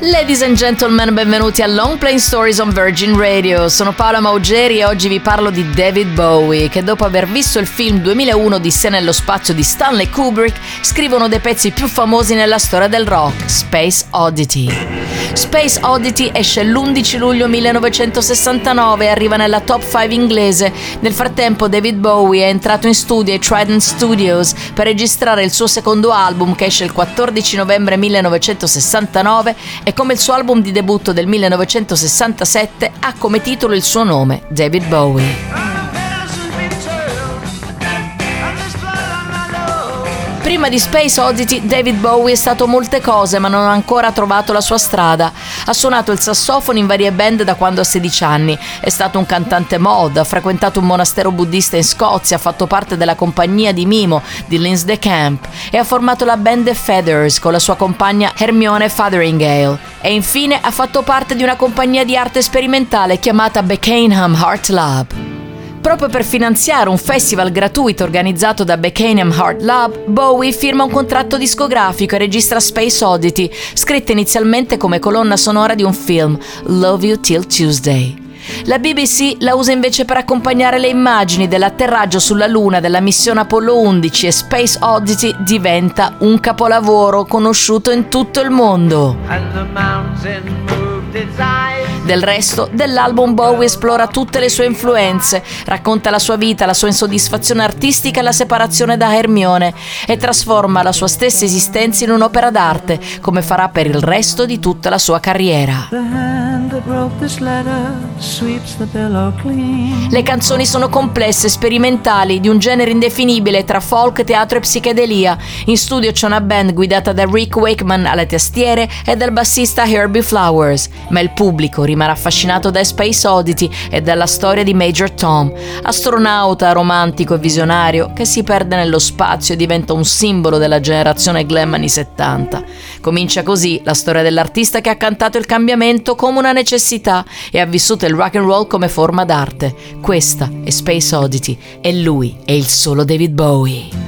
Ladies and gentlemen, benvenuti a Long Playing Stories on Virgin Radio. Sono Paola Maugeri e oggi vi parlo di David Bowie, che dopo aver visto il film 2001 di sé nello spazio di Stanley Kubrick, scrive uno dei pezzi più famosi nella storia del rock, Space Oddity. Space Oddity esce l'11 luglio 1969 e arriva nella top 5 inglese. Nel frattempo David Bowie è entrato in studio ai Trident Studios per registrare il suo secondo album che esce il 14 novembre 1969 e come il suo album di debutto del 1967 ha come titolo il suo nome, David Bowie. Prima di Space Oddity, David Bowie è stato molte cose, ma non ha ancora trovato la sua strada. Ha suonato il sassofono in varie band da quando ha 16 anni, è stato un cantante mod, ha frequentato un monastero buddista in Scozia, ha fatto parte della compagnia di Mimo di Lindsay Camp e ha formato la band The Feathers con la sua compagna Hermione Fotheringale. E infine ha fatto parte di una compagnia di arte sperimentale chiamata Beckenham Heart Lab. Proprio per finanziare un festival gratuito organizzato da Beckenham Heart Lab, Bowie firma un contratto discografico e registra Space Oddity, scritta inizialmente come colonna sonora di un film, Love You Till Tuesday. La BBC la usa invece per accompagnare le immagini dell'atterraggio sulla Luna della missione Apollo 11 e Space Oddity diventa un capolavoro conosciuto in tutto il mondo. Del resto, dell'album Bowie esplora tutte le sue influenze, racconta la sua vita, la sua insoddisfazione artistica e la separazione da Hermione e trasforma la sua stessa esistenza in un'opera d'arte, come farà per il resto di tutta la sua carriera. Le canzoni sono complesse, sperimentali, di un genere indefinibile tra folk, teatro e psichedelia. In studio c'è una band guidata da Rick Wakeman alle tastiere e dal bassista Herbie Flowers, ma il pubblico rimane rimane affascinato da Space Oddity e dalla storia di Major Tom, astronauta romantico e visionario che si perde nello spazio e diventa un simbolo della generazione glam anni 70. Comincia così la storia dell'artista che ha cantato il cambiamento come una necessità e ha vissuto il rock and roll come forma d'arte. Questa è Space Oddity e lui è il solo David Bowie.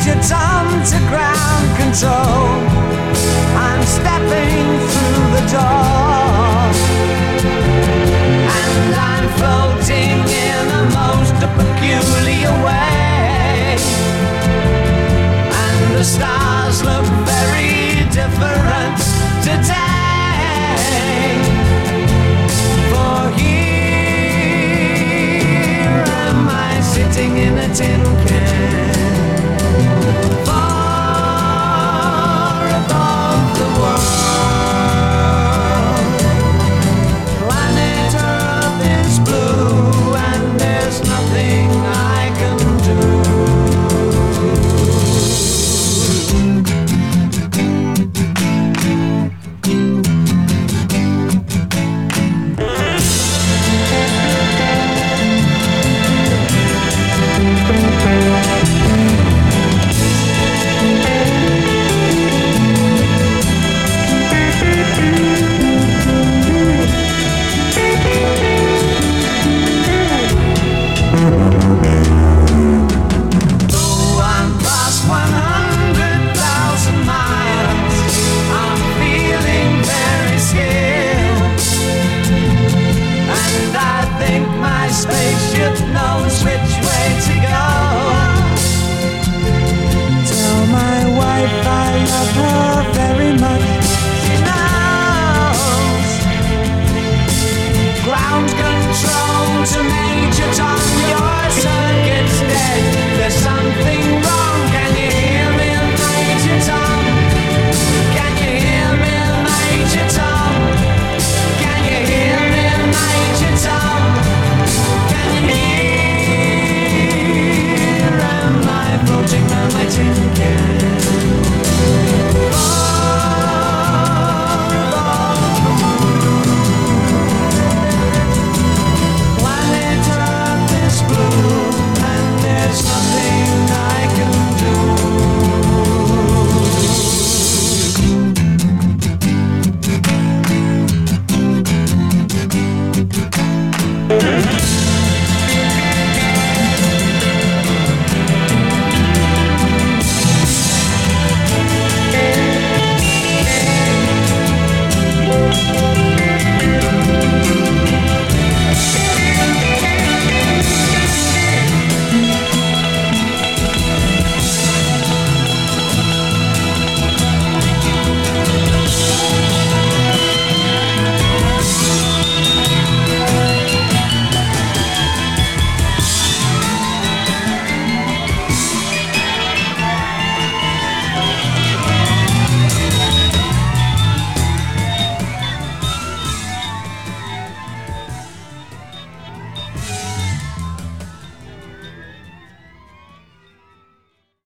Is Major Tom to ground control. I'm stepping through the door and I'm floating in the most peculiar way. And the stars